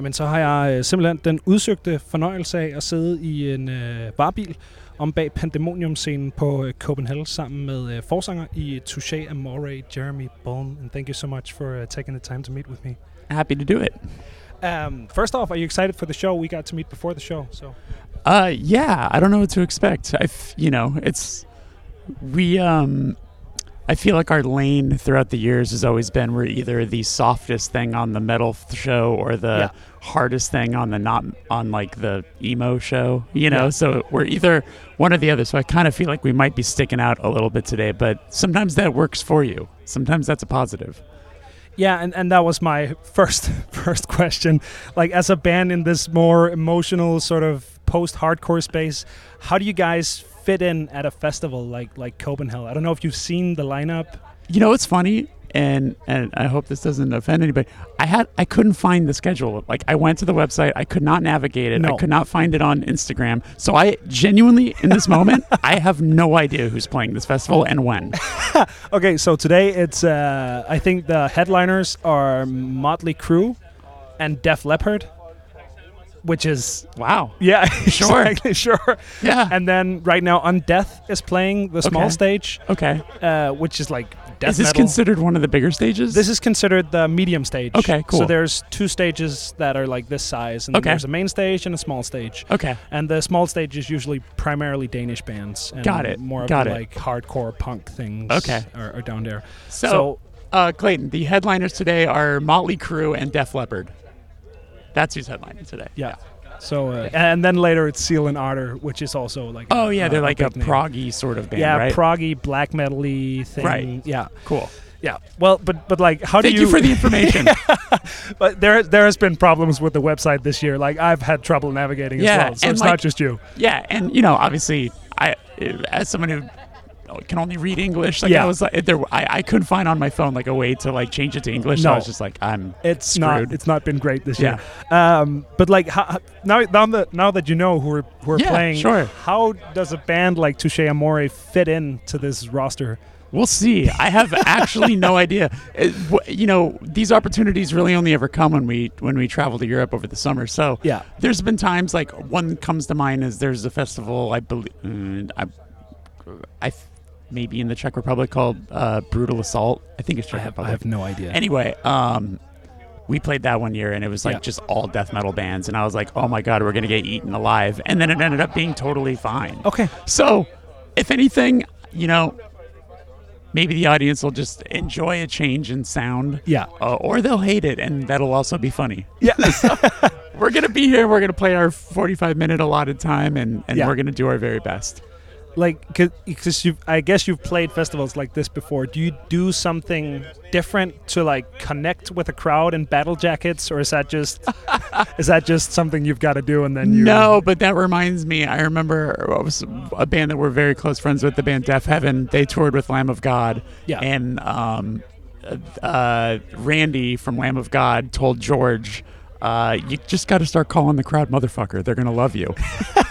Jamen, så har jeg øh, simpelthen den udsøgte fornøjelse af at sidde i en øh, varebil om bag Pandemonium-scenen på øh, Copenhagen sammen med øh, forsanger i Touché Amore, Jeremy Bone. And thank you so much for uh, taking the time to meet with me. Happy to do it. Um, first off, are you excited for the show? We got to meet before the show, so Uh, yeah, I don't know what to expect. I, you know, it's we. Um, I feel like our lane throughout the years has always been we're either the softest thing on the metal show or the Yeah. hardest thing on the not on like the emo show. You know, Yeah. so we're either one or the other. So I kind of feel like we might be sticking out a little bit today, but sometimes that works for you. Sometimes that's a positive. Yeah, and, and that was my first first question. Like as a band in this more emotional sort of post-hardcore space, how do you guys fit in at a festival like like Copenhell? I don't know if you've seen the lineup. You know it's funny, and and I hope this doesn't offend anybody. I had I couldn't find the schedule. Like I went to the website, I could not navigate it. No. I could not find it on Instagram. So I genuinely, in this moment, I have no idea who's playing this festival and when. Okay, so today it's uh, I think the headliners are Motley Crue and Def Leppard, which is Wow. yeah, Sure. exactly, sure. Yeah. And then right now Undeath is playing the small Okay. stage, Okay. uh, which is like death Is this metal. considered one of the bigger stages? This is considered the medium stage. Okay, cool. So there's two stages that are like this size, and then Okay. there's a main stage and a small stage. okay. And the small stage is usually primarily Danish bands. And Got it, More of got the, it. like hardcore punk things. Okay. Are, are down there. So, So, uh, Clayton, the headliners today are Motley Crue and Def Leppard. That's who's headlining today. yeah. So uh, and then later it's Zeal and Ardor, which is also like Oh yeah, they're like a name. proggy sort of band, yeah right? proggy black metal-y thing. Right. Yeah. cool. Yeah. Well, but but like how Thank do you Thank you for the information. But there there has been problems with the website this year. Like I've had trouble navigating Yeah, as well. So it's like- not just you. Yeah, and you know, obviously, I as someone who can only read English, like Yeah. I was like, there, I, I couldn't find on my phone like a way to like change it to English. So No. I was just like, I'm It's screwed. not. It's not been great this Yeah. year. Um, but like how, now, now that now that you know who are who are Yeah, playing, sure. How does a band like Touché Amoré fit in to this roster? We'll see. I have actually no idea. It- you know, these opportunities really only ever come when we when we travel to Europe over the summer. So Yeah. there's been times like one comes to mind is there's a festival I believe mm, I I maybe in the Czech Republic called uh, Brutal Assault. I think it's Czech I have, I have no idea. Anyway, um, we played that one year, and it was like Yeah. just all death metal bands, and I was like, oh my god, we're gonna get eaten alive, and then it ended up being totally fine. okay. So, if anything, you know, maybe the audience will just enjoy a change in sound, Yeah. uh, or they'll hate it, and that'll also be funny. Yeah. We're gonna be here. We're gonna play our 45 minute allotted time, and, and Yeah. we're gonna do our very best. Like because you I guess you've played festivals like this before. Do you do something different to like connect with a crowd in battle jackets, or is that just is that just something you've got to do and then you? No, but that reminds me. I remember I was a band that we're very close friends with, the band Deafheaven. They toured with Lamb of God. Yeah. And um, uh, Randy from Lamb of God told George, uh, "You just got to start calling the crowd motherfucker. They're gonna love you."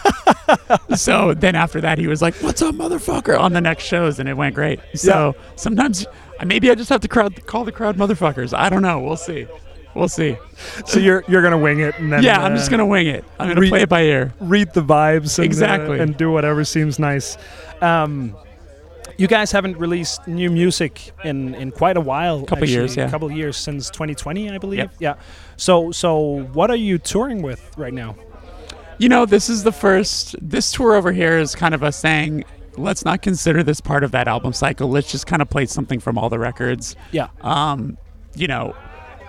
so then after that, he was like, "What's up, motherfucker?" on the next shows, and it went great. So sometimes maybe I just have to crowd call the crowd motherfuckers. I don't know. We'll see. We'll see. So you're you're gonna wing it and then Yeah, I'm uh, just gonna wing it. I'm gonna re- play it by ear. read the vibes and, uh, Exactly. and do whatever seems nice. Um, you guys haven't released new music in, in quite a while. Couple actually, years, yeah. A couple years since 2020, I believe. Yep. Yeah. So so what are you touring with right now? You know, this is the first. This tour over here is kind of us saying, let's not consider this part of that album cycle. Let's just kind of play something from all the records. Yeah. Um, you know,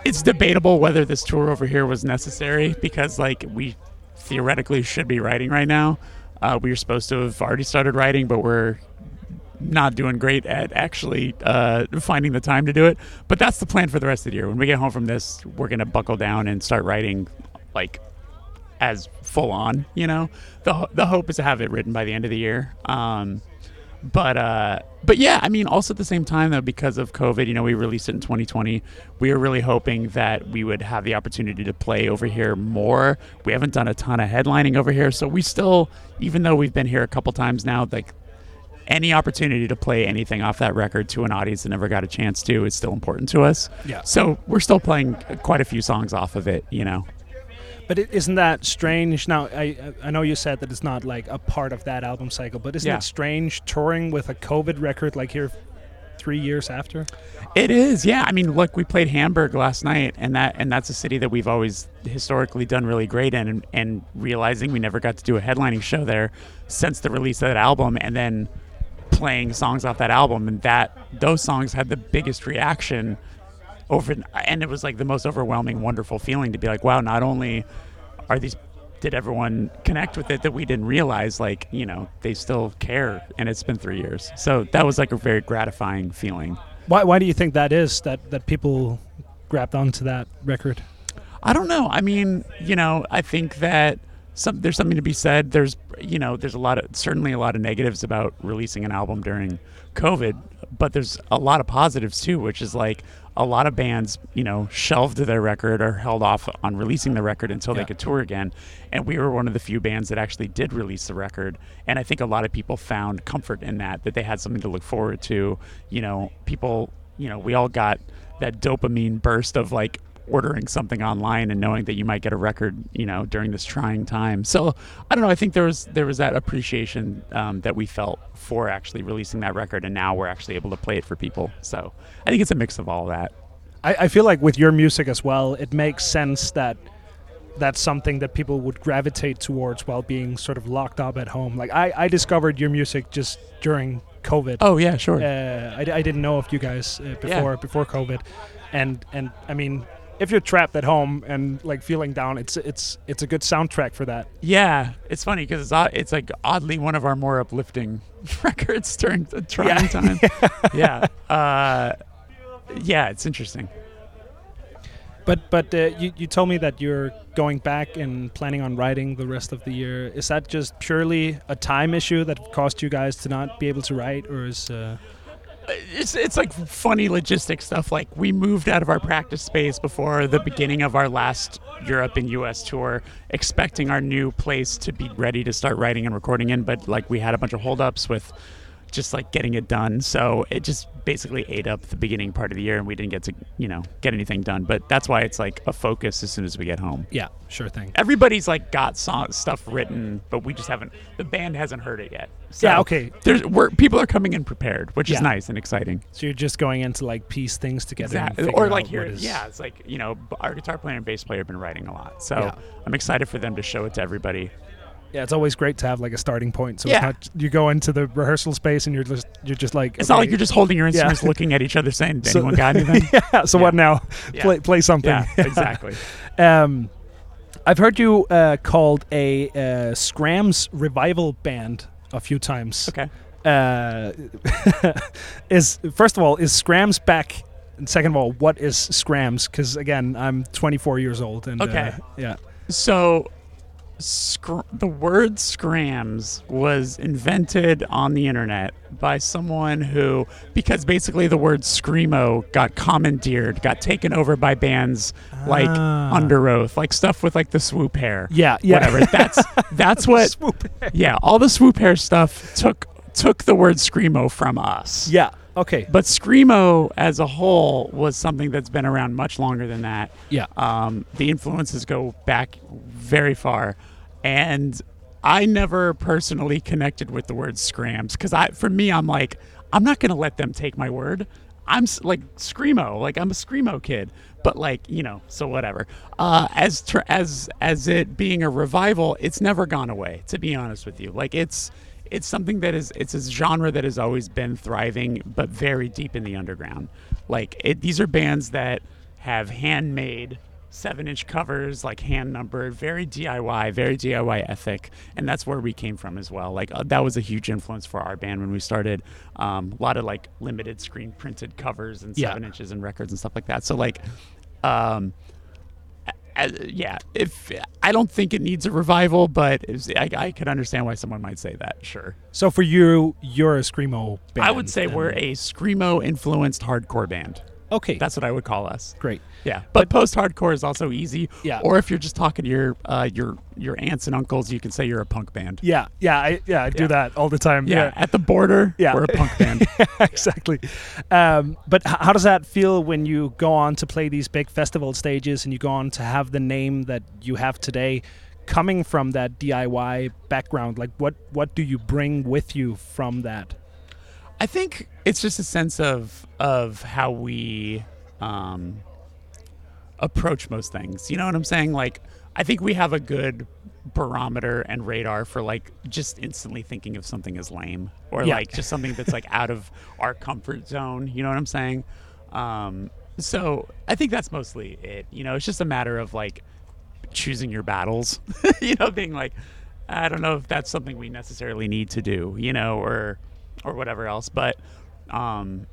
it's debatable whether this tour over here was necessary because, like, we theoretically should be writing right now. Uh, we were supposed to have already started writing, but we're not doing great at actually uh, finding the time to do it. But that's the plan for the rest of the year. When we get home from this, we're gonna buckle down and start writing, like as full on. You know, the the hope is to have it written by the end of the year. Um, but uh, but yeah, I mean, also at the same time though, because of COVID, you know, we released it in 2020. We were really hoping that we would have the opportunity to play over here more. We haven't done a ton of headlining over here, so we still, even though we've been here a couple times now, like any opportunity to play anything off that record to an audience that never got a chance to is still important to us. Yeah. So we're still playing quite a few songs off of it, you know. But it, isn't that strange? Now, I I know you said that it's not like a part of that album cycle, but isn't Yeah. it strange touring with a COVID record like here three years after? It is, yeah. I mean, look, we played Hamburg last night, and that and that's a city that we've always historically done really great in, and, and realizing we never got to do a headlining show there since the release of that album, and then playing songs off that album, and that those songs had the biggest reaction over, and it was like the most overwhelming, wonderful feeling to be like, wow, not only are these did everyone connect with it that we didn't realize like you know they still care and it's been three years so that was like a very gratifying feeling Why why do you think that is that that people grabbed onto that record? I don't know. I mean, you know, I think that some there's something to be said. There's you know, there's a lot of certainly a lot of negatives about releasing an album during COVID, but there's a lot of positives too, which is like a lot of bands, you know, shelved their record or held off on releasing the record until Yeah. they could tour again. And we were one of the few bands that actually did release the record. And I think a lot of people found comfort in that, that they had something to look forward to. You know, people, you know, we all got that dopamine burst of like ordering something online and knowing that you might get a record, you know, during this trying time. So I don't know. I think there was there was that appreciation um, that we felt for actually releasing that record, and now we're actually able to play it for people. So I think it's a mix of all that. I, I feel like with your music as well, it makes sense that that's something that people would gravitate towards while being sort of locked up at home. Like I, I discovered your music just during COVID. Oh yeah, sure. Uh, I, I didn't know of you guys uh, before before COVID, and and I mean, if you're trapped at home and like feeling down, it's it's it's a good soundtrack for that. Yeah, it's funny because it's odd- it's like oddly one of our more uplifting records during the trying time. yeah, uh, yeah, it's interesting. But but uh, you you told me that you're going back and planning on writing the rest of the year. Is that just purely a time issue that caused you guys to not be able to write, or is uh, it's it's like funny logistic stuff. Like we moved out of our practice space before the beginning of our last Europe and US tour, expecting our new place to be ready to start writing and recording in, but like we had a bunch of holdups with just like getting it done. So it just basically ate up the beginning part of the year and we didn't get to, you know, get anything done. But that's why it's like a focus as soon as we get home. yeah, sure thing. Everybody's like got song, stuff written, but we just haven't the band hasn't heard it yet. So Yeah, okay. There's we're, people are coming in prepared, which Yeah. is nice and exciting. So you're just going into like piece things together, Exactly. Or like here, is- yeah, it's like you know, our guitar player and bass player have been writing a lot, so Yeah. I'm excited for them to show it to everybody. Yeah. It's always great to have like a starting point. So Yeah. it's not you go into the rehearsal space and you're just you're just like It's not like you're just holding your instruments, looking at each other, saying, "Did So- anyone got anything?" yeah. So what now? Yeah. Play play something. yeah, exactly. Um, I've heard you uh, called a uh, Skramz revival band a few times. Okay. Uh, is first of all, is Skramz back? And second of all, what is Skramz? Because again, I'm 24 years old, and Okay. uh, yeah, So, scr- the word skramz was invented on the internet by someone who, because basically the word screamo got commandeered, got taken over by bands like Ah. Underoath, like stuff with like the swoop hair. yeah, yeah. Whatever. That's that's what. Swoop. Yeah, all the swoop hair stuff took took the word screamo from us. yeah. Okay. But screamo as a whole was something that's been around much longer than that. Yeah. Um, the influences go back very far, and I never personally connected with the word skramz because I, for me, I'm like, I'm not gonna let them take my word. I'm like screamo, like I'm a screamo kid, but like you know, so whatever. Uh, as as as it being a revival, it's never gone away. To be honest with you, like it's it's something that is it's a genre that has always been thriving, but very deep in the underground. Like it, these are bands that have handmade seven inch covers, like hand numbered, very DIY, very DIY ethic, and that's where we came from as well. Like uh, that was a huge influence for our band when we started. Um, a lot of like limited screen printed covers and Yeah. seven inches and records and stuff like that. So like. Um, as, yeah, if I don't think it needs a revival, but I, I could understand why someone might say that. Sure, So for you, you're a screamo band. I would say and- we're a screamo influenced hardcore band. Okay, That's what I would call us. great. Yeah, but, post-hardcore is also easy. Yeah. Or if you're just talking to your uh, your your aunts and uncles, you can say you're a punk band. Yeah, yeah, I, yeah, I do Yeah. that all the time. Yeah, at the border, Yeah. we're a punk band. exactly. Um, but how does that feel when you go on to play these big festival stages and you go on to have the name that you have today, coming from that DIY background? Like, what what do you bring with you from that? I think it's just a sense of of how we um, approach most things. You know what I'm saying? Like, I think we have a good barometer and radar for like just instantly thinking of something as lame or Yeah. like just something that's like out of our comfort zone. You know what I'm saying? Um, so I think that's mostly it. You know, it's just a matter of like choosing your battles. you know, being like, I don't know if that's something we necessarily need to do. You know, or or whatever else. But um,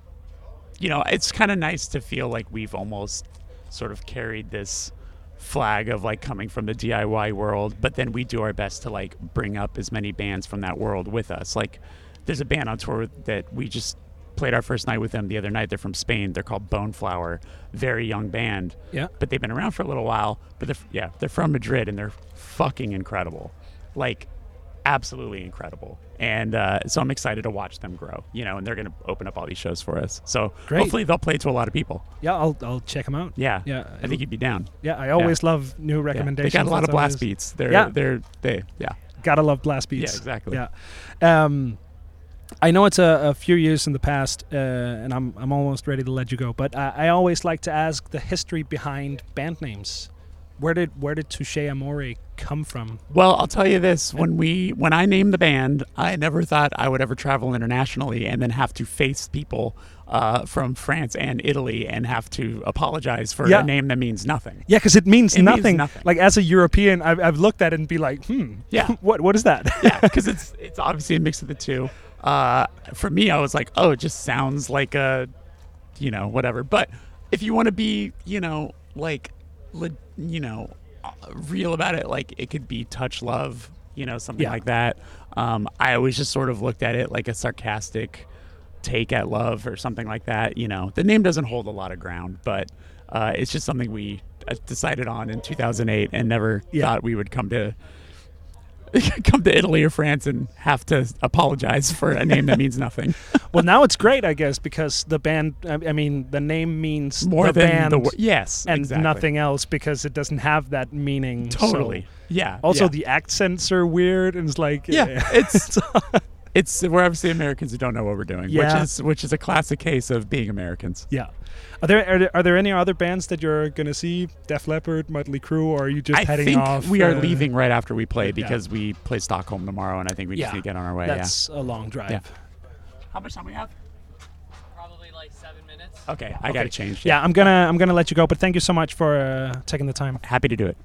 you know, it's kind of nice to feel like we've almost sort of carried this flag of like coming from the DIY world, but then we do our best to like bring up as many bands from that world with us. Like, there's a band on tour that we just played our first night with them the other night. They're from Spain. They're called Boneflower. Very young band, Yeah. but they've been around for a little while. But they're yeah, they're from Madrid and they're fucking incredible. Like, absolutely incredible. And uh, so I'm excited to watch them grow. You know, and they're going to open up all these shows for us. So Great. hopefully they'll play to a lot of people. Yeah, I'll I'll check them out. Yeah. Yeah, I think you'd be down. Yeah, I always love new Yeah. recommendations. They got a lot of blast always- beats. They're Yeah. they're they yeah. Gotta love blast beats. Yeah, exactly. Yeah. Um, I know it's a, a few years in the past, uh, and I'm I'm almost ready to let you go. But I, I always like to ask the history behind band names. Where did where did Touché Amoré come from? Well, I'll tell you this: when we when I named the band, I never thought I would ever travel internationally and then have to face people uh, from France and Italy and have to apologize for Yeah. a name that means nothing. Yeah, because it means It means nothing. nothing. Like as a European, I've, I've looked at it and be like, hmm, Yeah. what what is that? yeah, because it's it's obviously a mix of the two. Uh, for me, I was like, oh, it just sounds like a, you know, whatever. But if you want to be, you know, like, you know, uh, real about it, like it could be touch love, you know, something Yeah. like that. Um, I always just sort of looked at it like a sarcastic take at love or something like that. You know, the name doesn't hold a lot of ground, but uh, it's just something we uh, decided on in 2008 and never Yeah. thought we would come to come to Italy or France and have to apologize for a name that means nothing. well, now it's great, I guess, because the band. I mean, the name means More the than band the wo- yes, and exactly. nothing else because it doesn't have that meaning. so- Totally. yeah. Also, yeah. the accents are weird, and it's like yeah, it's it's we're obviously Americans who don't know what we're doing, Yeah. which is which is a classic case of being Americans. yeah. Are there, are there are there any other bands that you're gonna see? Def Leppard, Mötley Crüe, or are you just I heading think off? we are uh, leaving right after we play yeah. because we play Stockholm tomorrow, and I think we just need to get on our way. That's a long drive. Yeah. How much time we have? Probably like seven minutes. Okay, I got to change. Yeah, I'm gonna I'm gonna let you go, but thank you so much for uh, taking the time. Happy to do it.